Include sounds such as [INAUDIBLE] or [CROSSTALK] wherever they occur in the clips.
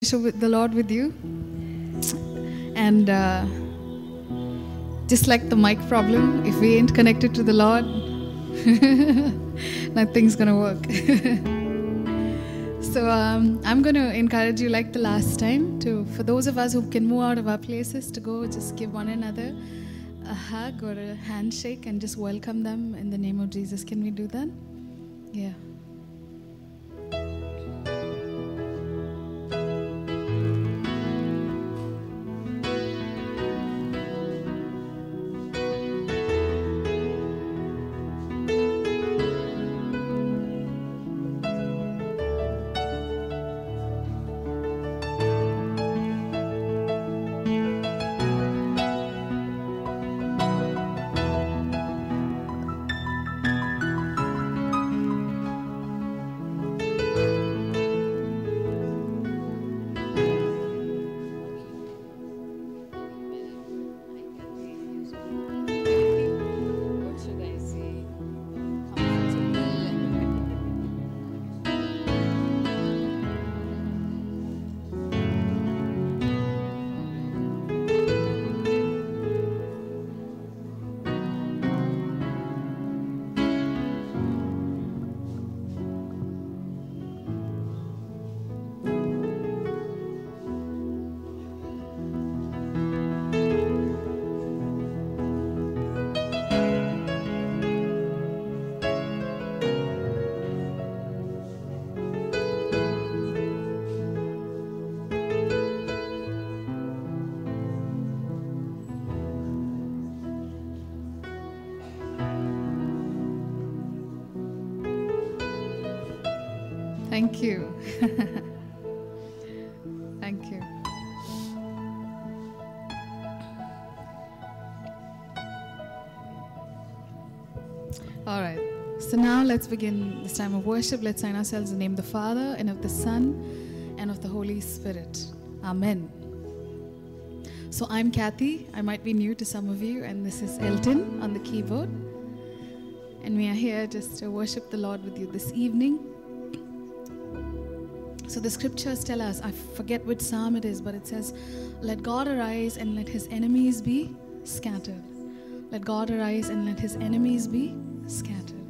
worship with the Lord with you. And uh, just like the mic problem, if we ain't connected to the Lord, [LAUGHS] nothing's gonna work. [LAUGHS] so um, I'm gonna encourage you, like the last time, to for those of us who can move out of our places, to go just give one another a hug or a handshake and just welcome them in the name of Jesus. Can we do that? Yeah. Thank you. [LAUGHS] Thank you. All right. So now let's begin this time of worship. Let's sign ourselves in the name of the Father and of the Son and of the Holy Spirit. Amen. So I'm Kathy. I might be new to some of you, and this is Elton on the keyboard. And we are here just to worship the Lord with you this evening. So the scriptures tell us, I forget which psalm it is, but it says, Let God arise and let his enemies be scattered. Let God arise and let his enemies be scattered.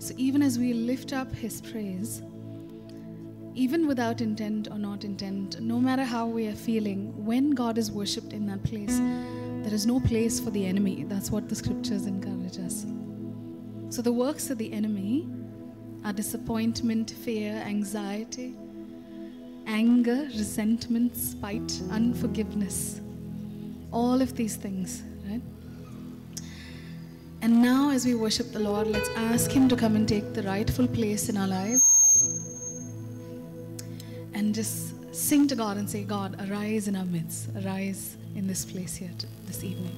So even as we lift up his praise, even without intent or not intent, no matter how we are feeling, when God is worshipped in that place, there is no place for the enemy. That's what the scriptures encourage us. So the works of the enemy are disappointment, fear, anxiety, anger, resentment, spite, unforgiveness. All of these things, right? And now, as we worship the Lord, let's ask Him to come and take the rightful place in our lives and just sing to God and say, God, arise in our midst, arise in this place here this evening.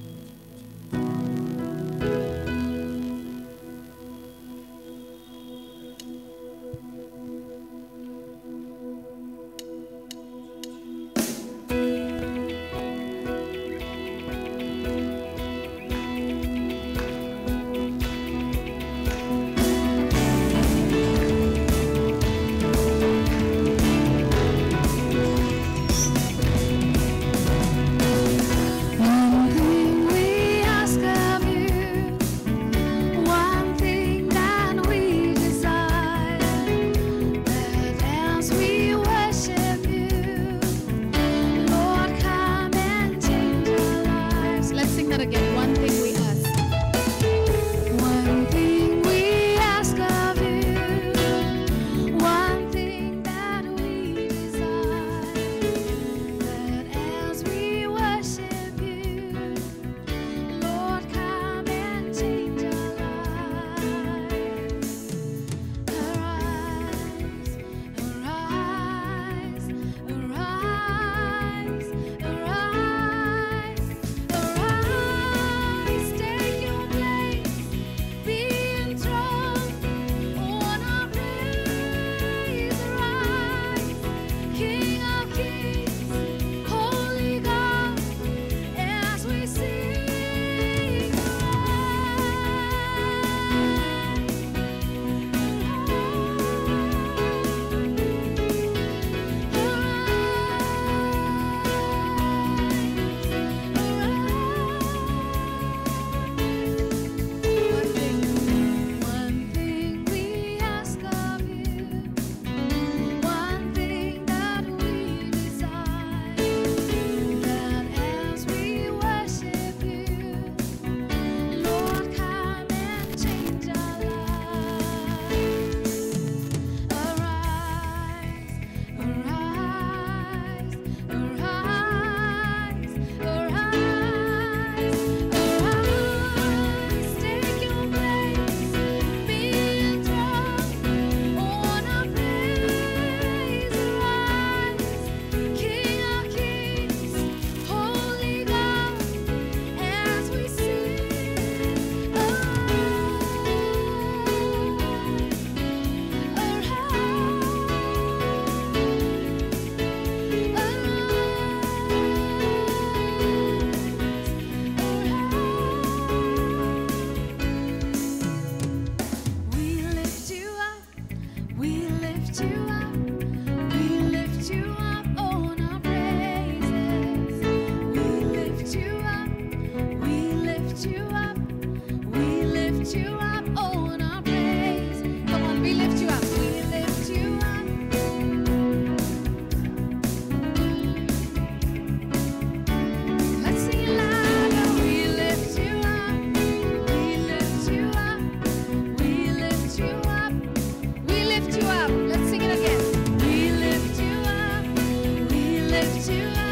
We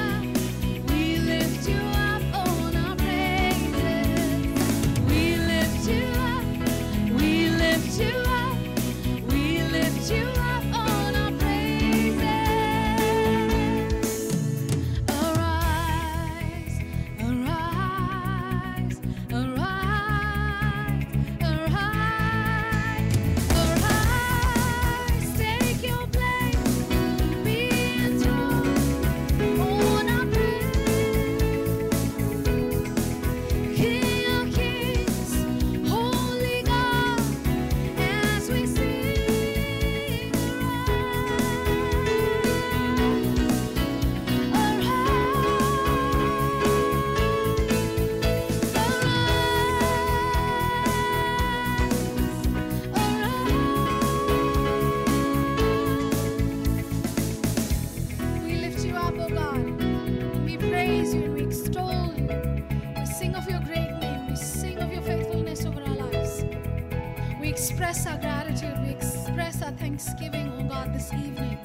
We express our gratitude. We express our thanksgiving, oh God, this evening.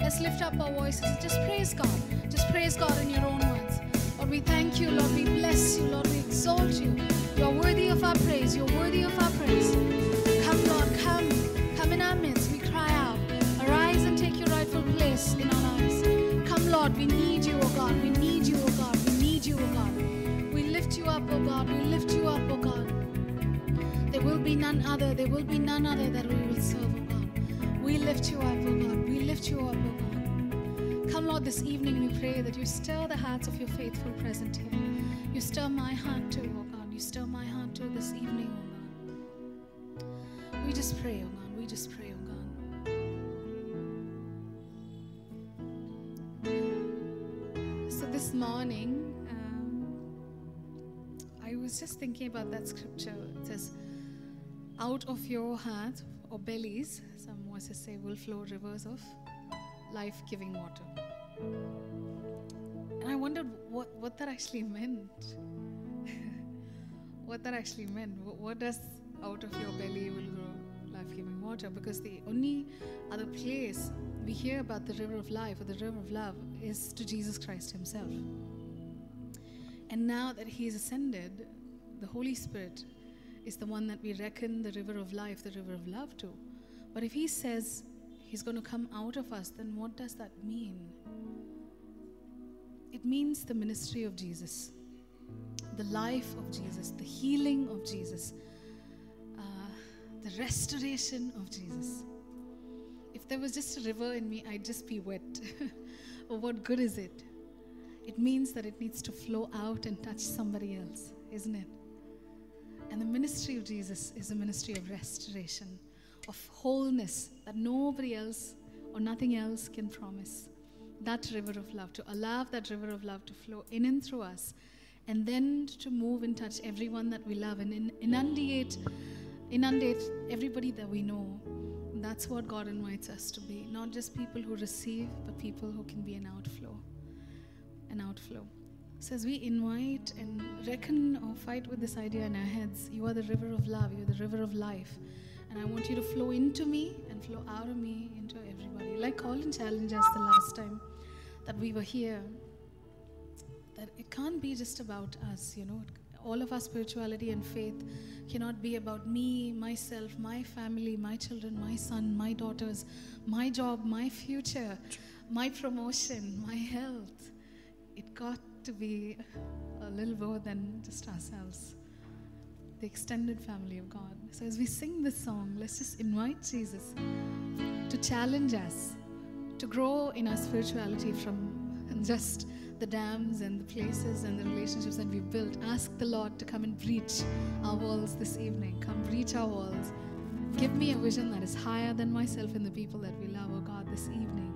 Let's lift up our voices. Just praise God. Just praise God in your own words. Lord, we thank you. Lord, we bless you. Lord, we exalt you. You are worthy of our praise. You're worthy of our praise. Come, Lord, come. Come in our midst. We cry out. Arise and take your rightful place in our lives. Come, Lord, we need you, oh God. We need you, oh God. We need you, oh God. We lift you up, oh God. We lift you up, oh. There will be none other. There will be none other that we will serve, oh God. We lift you up, oh God. We lift you up, oh God. Come, Lord, this evening we pray that you stir the hearts of your faithful present here. You stir my heart too, oh God. You stir my heart too this evening, oh God. We just pray, oh God. We just pray, oh God. So this morning, um, I was just thinking about that scripture. It says, Out of your heart or bellies, some voices say, will flow rivers of life giving water. And I wondered what, what that actually meant. [LAUGHS] what that actually meant. What, what does out of your belly will grow life giving water? Because the only other place we hear about the river of life or the river of love is to Jesus Christ Himself. And now that He is ascended, the Holy Spirit is the one that we reckon the river of life, the river of love to. But if He says He's going to come out of us, then what does that mean? It means the ministry of Jesus, the life of Jesus, the healing of Jesus, uh, the restoration of Jesus. If there was just a river in me, I'd just be wet. but [LAUGHS] what good is it? It means that it needs to flow out and touch somebody else, isn't it? And the ministry of Jesus is a ministry of restoration, of wholeness that nobody else or nothing else can promise. That river of love, to allow that river of love to flow in and through us, and then to move and touch everyone that we love and inundate, inundate everybody that we know. That's what God invites us to be. Not just people who receive, but people who can be an outflow. An outflow. So as we invite and reckon or fight with this idea in our heads, you are the river of love, you're the river of life. And I want you to flow into me and flow out of me into everybody. Like Colin challenged us the last time that we were here, that it can't be just about us, you know. All of our spirituality and faith cannot be about me, myself, my family, my children, my son, my daughters, my job, my future, my promotion, my health. It got to be a little more than just ourselves, the extended family of God. So as we sing this song, let's just invite Jesus to challenge us to grow in our spirituality from just the dams and the places and the relationships that we've built. Ask the Lord to come and breach our walls this evening. Come breach our walls. Give me a vision that is higher than myself and the people that we love, oh God, this evening.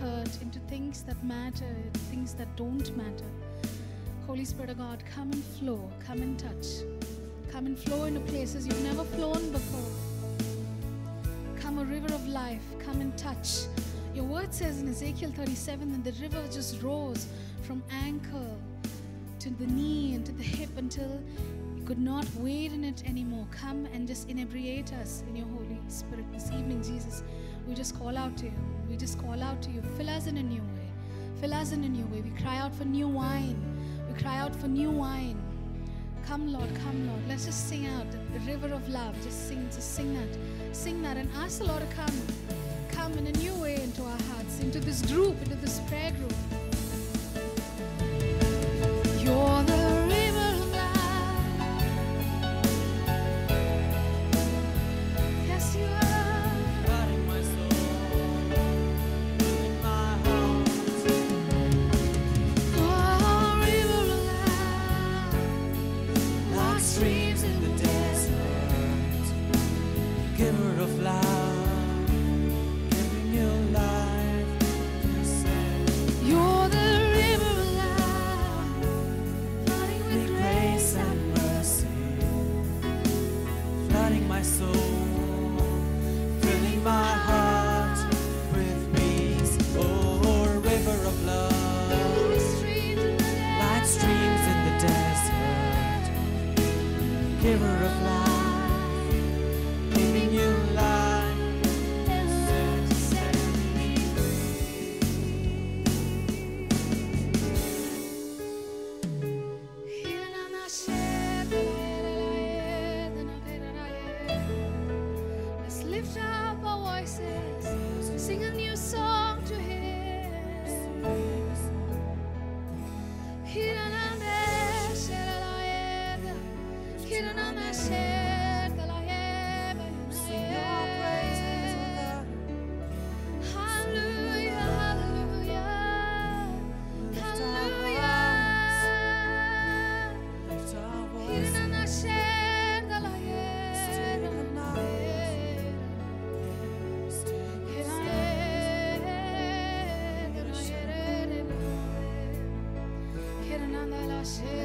hurt, into things that matter, things that don't matter. Holy Spirit of God, come and flow, come and touch, come and flow into places you've never flown before. Come a river of life, come and touch. Your word says in Ezekiel 37 that the river just rose from ankle to the knee and to the hip until you could not wade in it anymore. Come and just inebriate us in your Holy Spirit this evening, Jesus. We just call out to you. We just call out to you. Fill us in a new way. Fill us in a new way. We cry out for new wine. We cry out for new wine. Come, Lord, come, Lord. Let's just sing out the river of love. Just sing, just sing that. Sing that and ask the Lord to come. Come in a new way into our hearts, into this group, into this prayer group.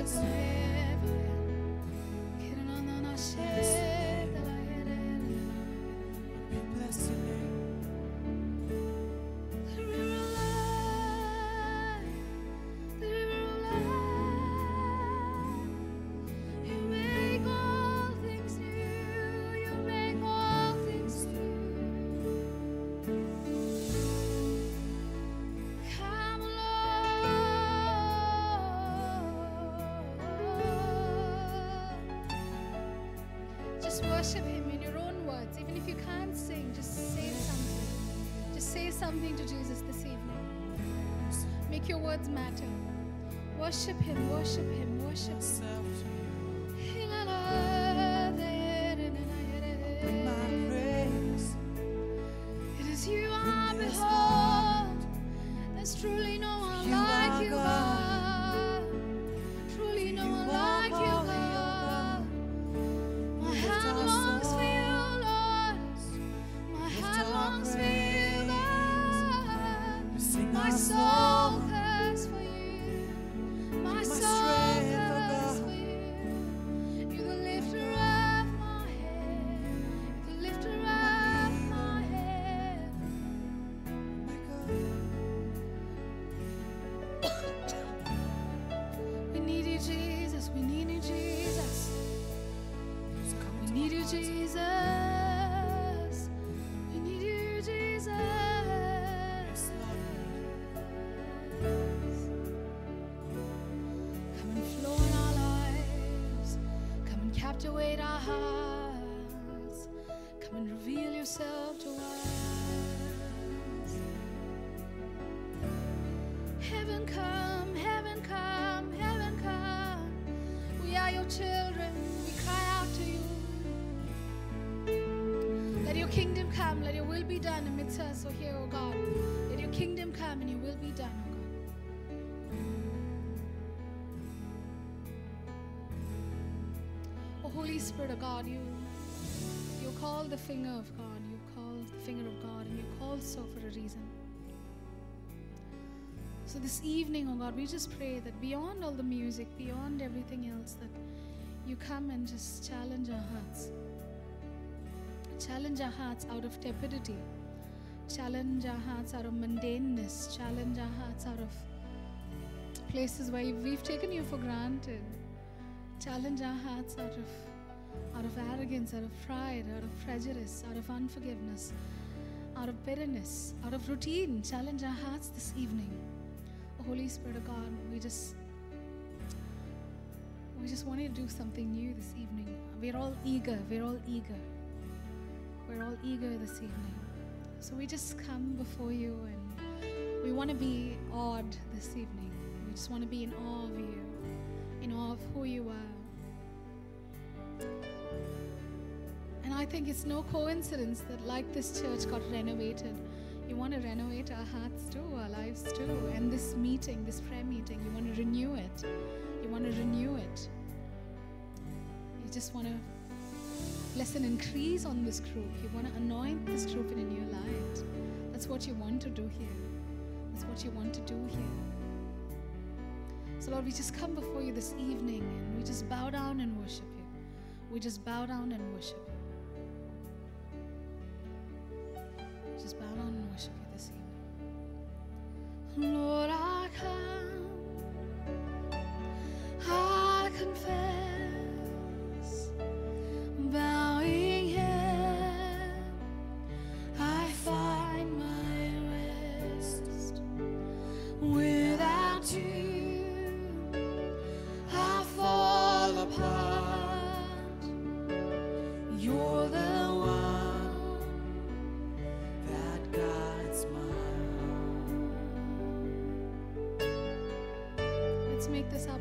We something. Just say something to Jesus this evening. Make your words matter. Worship Him, worship Him, worship Him. Come. Let your will be done amidst us, O here, O God. Let your kingdom come and your will be done, O God. Holy Spirit of God, you you call the finger of God. You call the finger of God, and you call so for a reason. So this evening, oh God, we just pray that beyond all the music, beyond everything else, that you come and just challenge our hearts. Challenge our hearts out of tepidity. Challenge our hearts out of mundaneness. Challenge our hearts out of places where we've taken you for granted. Challenge our hearts out of out of arrogance, out of pride, out of prejudice, out of unforgiveness, out of bitterness, out of routine. Challenge our hearts this evening. Holy Spirit of God, we just we just want you to do something new this evening. We're all eager. We're all eager. We're all eager this evening. So we just come before you and we want to be awed this evening. We just want to be in awe of you, in awe of who you are. And I think it's no coincidence that, like this church got renovated, you want to renovate our hearts too, our lives too. And this meeting, this prayer meeting, you want to renew it. You want to renew it. You just want to bless and increase on this group. You want to anoint this group in a new light. That's what you want to do here. That's what you want to do here. So, Lord, we just come before you this evening and we just bow down and worship you. We just bow down and worship you. Just bow down and worship you this evening. Lord, Let's make this our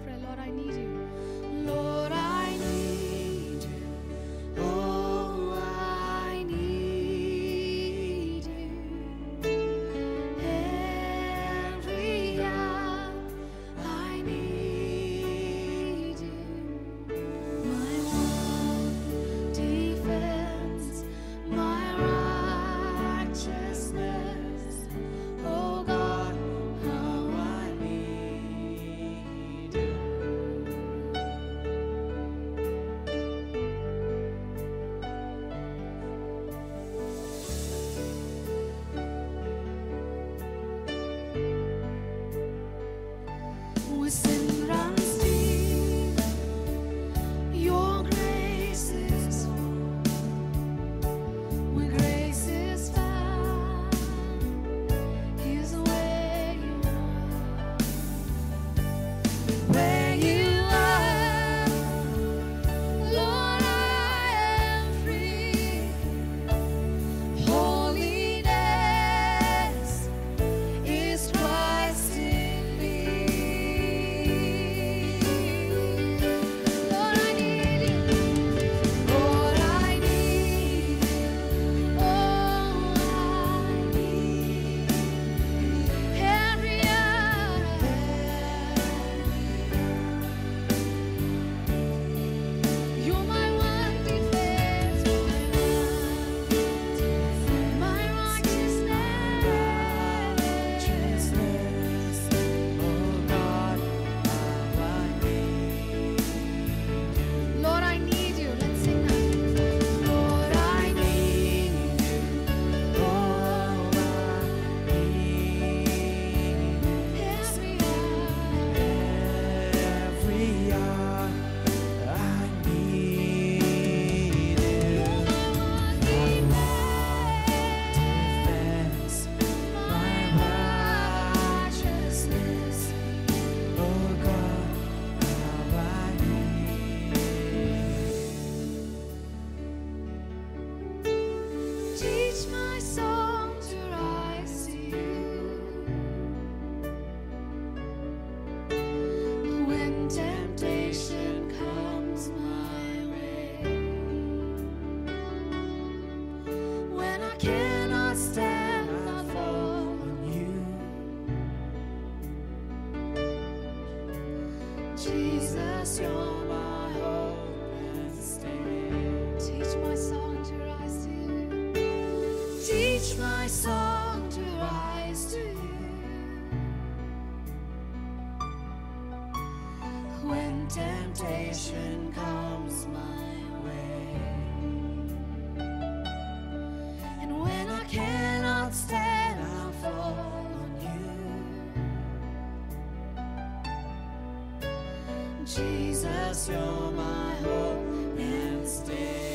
Jesus, you're my hope and stay.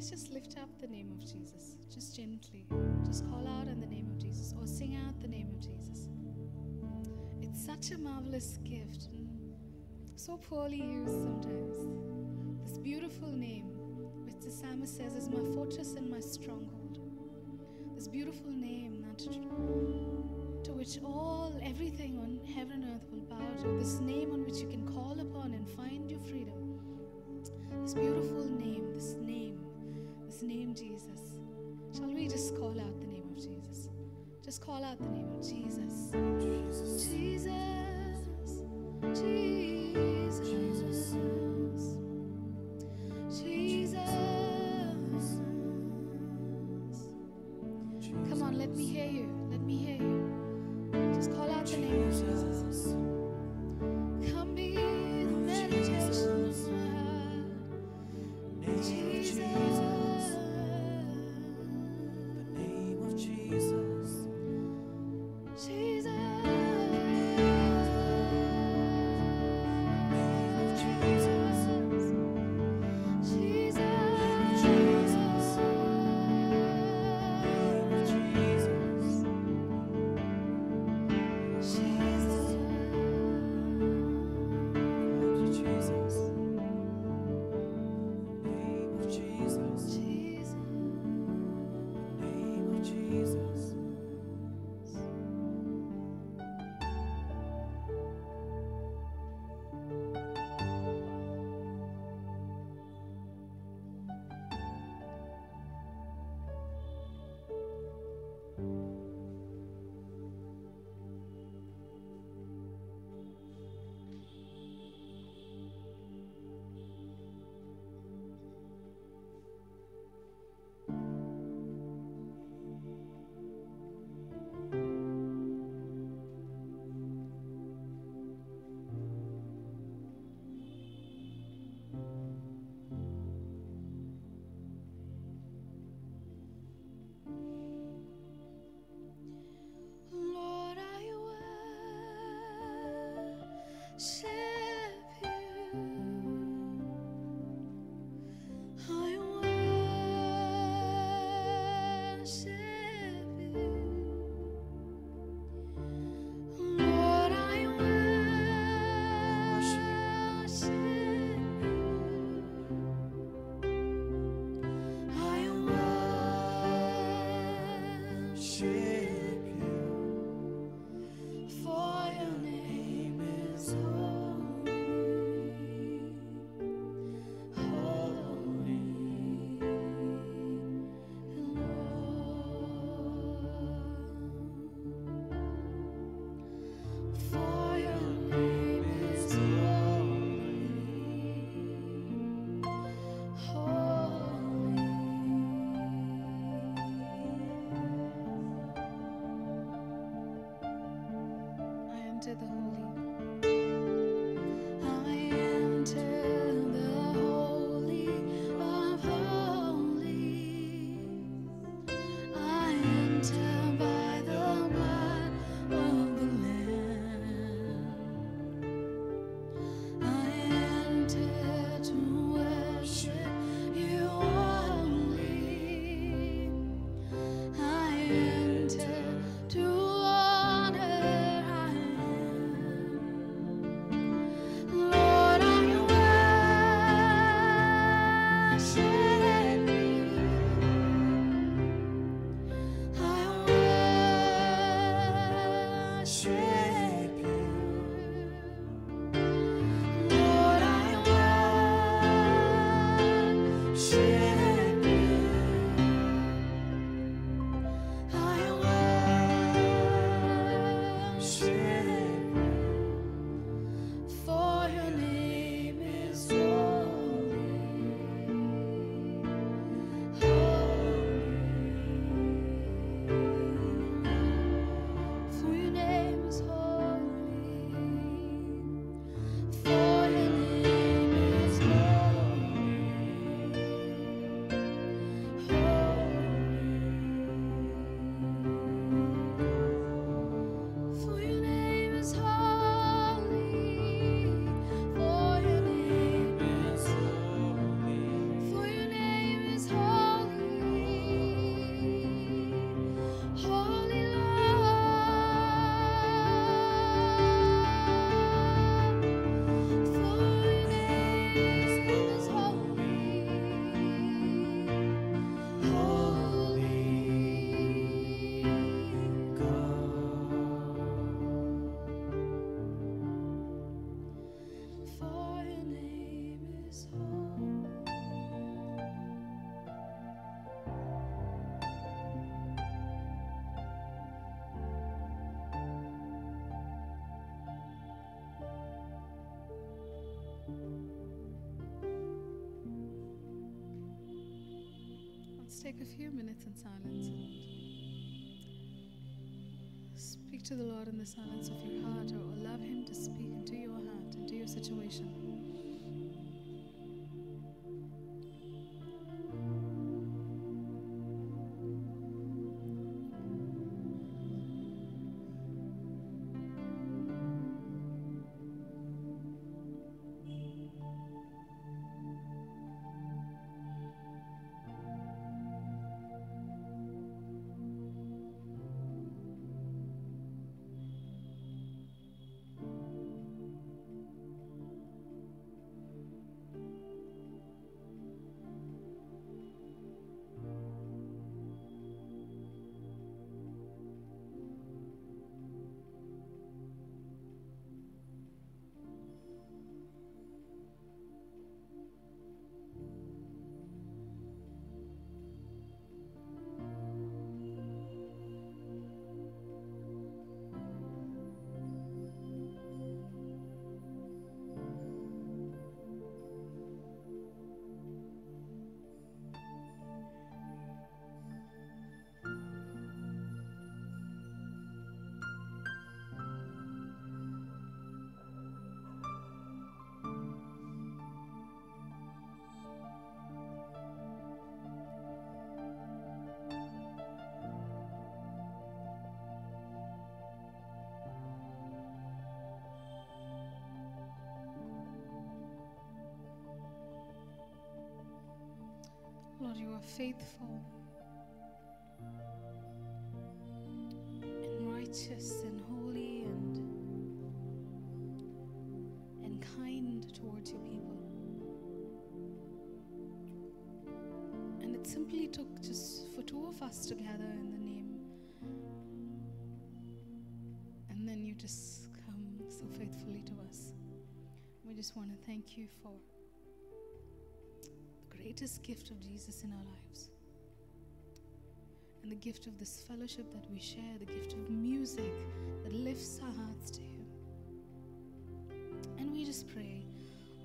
Let's just lift up the name of Jesus, just gently. Just call out on the name of Jesus or sing out the name of Jesus. It's such a marvelous gift, so poorly used sometimes. This beautiful name, which the psalmist says is my fortress and my stronghold. This beautiful name that to which all everything on heaven and earth will bow to. This name on which you can call upon and find your freedom. This beautiful name, name Jesus. Shall we just call out the name of Jesus? Just call out the name of Jesus. Jesus. Jesus. into the Holy take a few minutes in silence and speak to the Lord in the silence of your heart or allow Him to speak into your heart, into your situation. Lord, you are faithful and righteous and holy and and kind towards your people. And it simply took just for two of us together in the name. And then you just come so faithfully to us. We just want to thank you for greatest gift of Jesus in our lives. And the gift of this fellowship that we share, the gift of music that lifts our hearts to Him. And we just pray,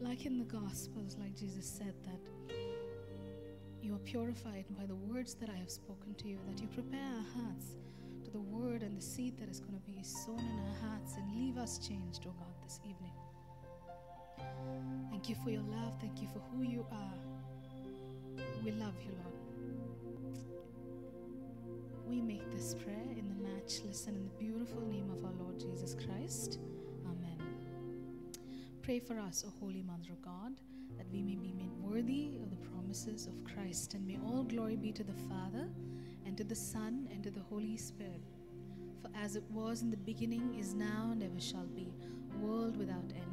like in the Gospels, like Jesus said, that you are purified by the words that I have spoken to you, that you prepare our hearts to the word and the seed that is going to be sown in our hearts and leave us changed, oh God, this evening. Thank you for your love. Thank you for who you are. We love you, Lord. We make this prayer in the matchless and in the beautiful name of our Lord Jesus Christ. Amen. Pray for us, O Holy Mother of God, that we may be made worthy of the promises of Christ, and may all glory be to the Father, and to the Son, and to the Holy Spirit. For as it was in the beginning, is now, and ever shall be, world without end.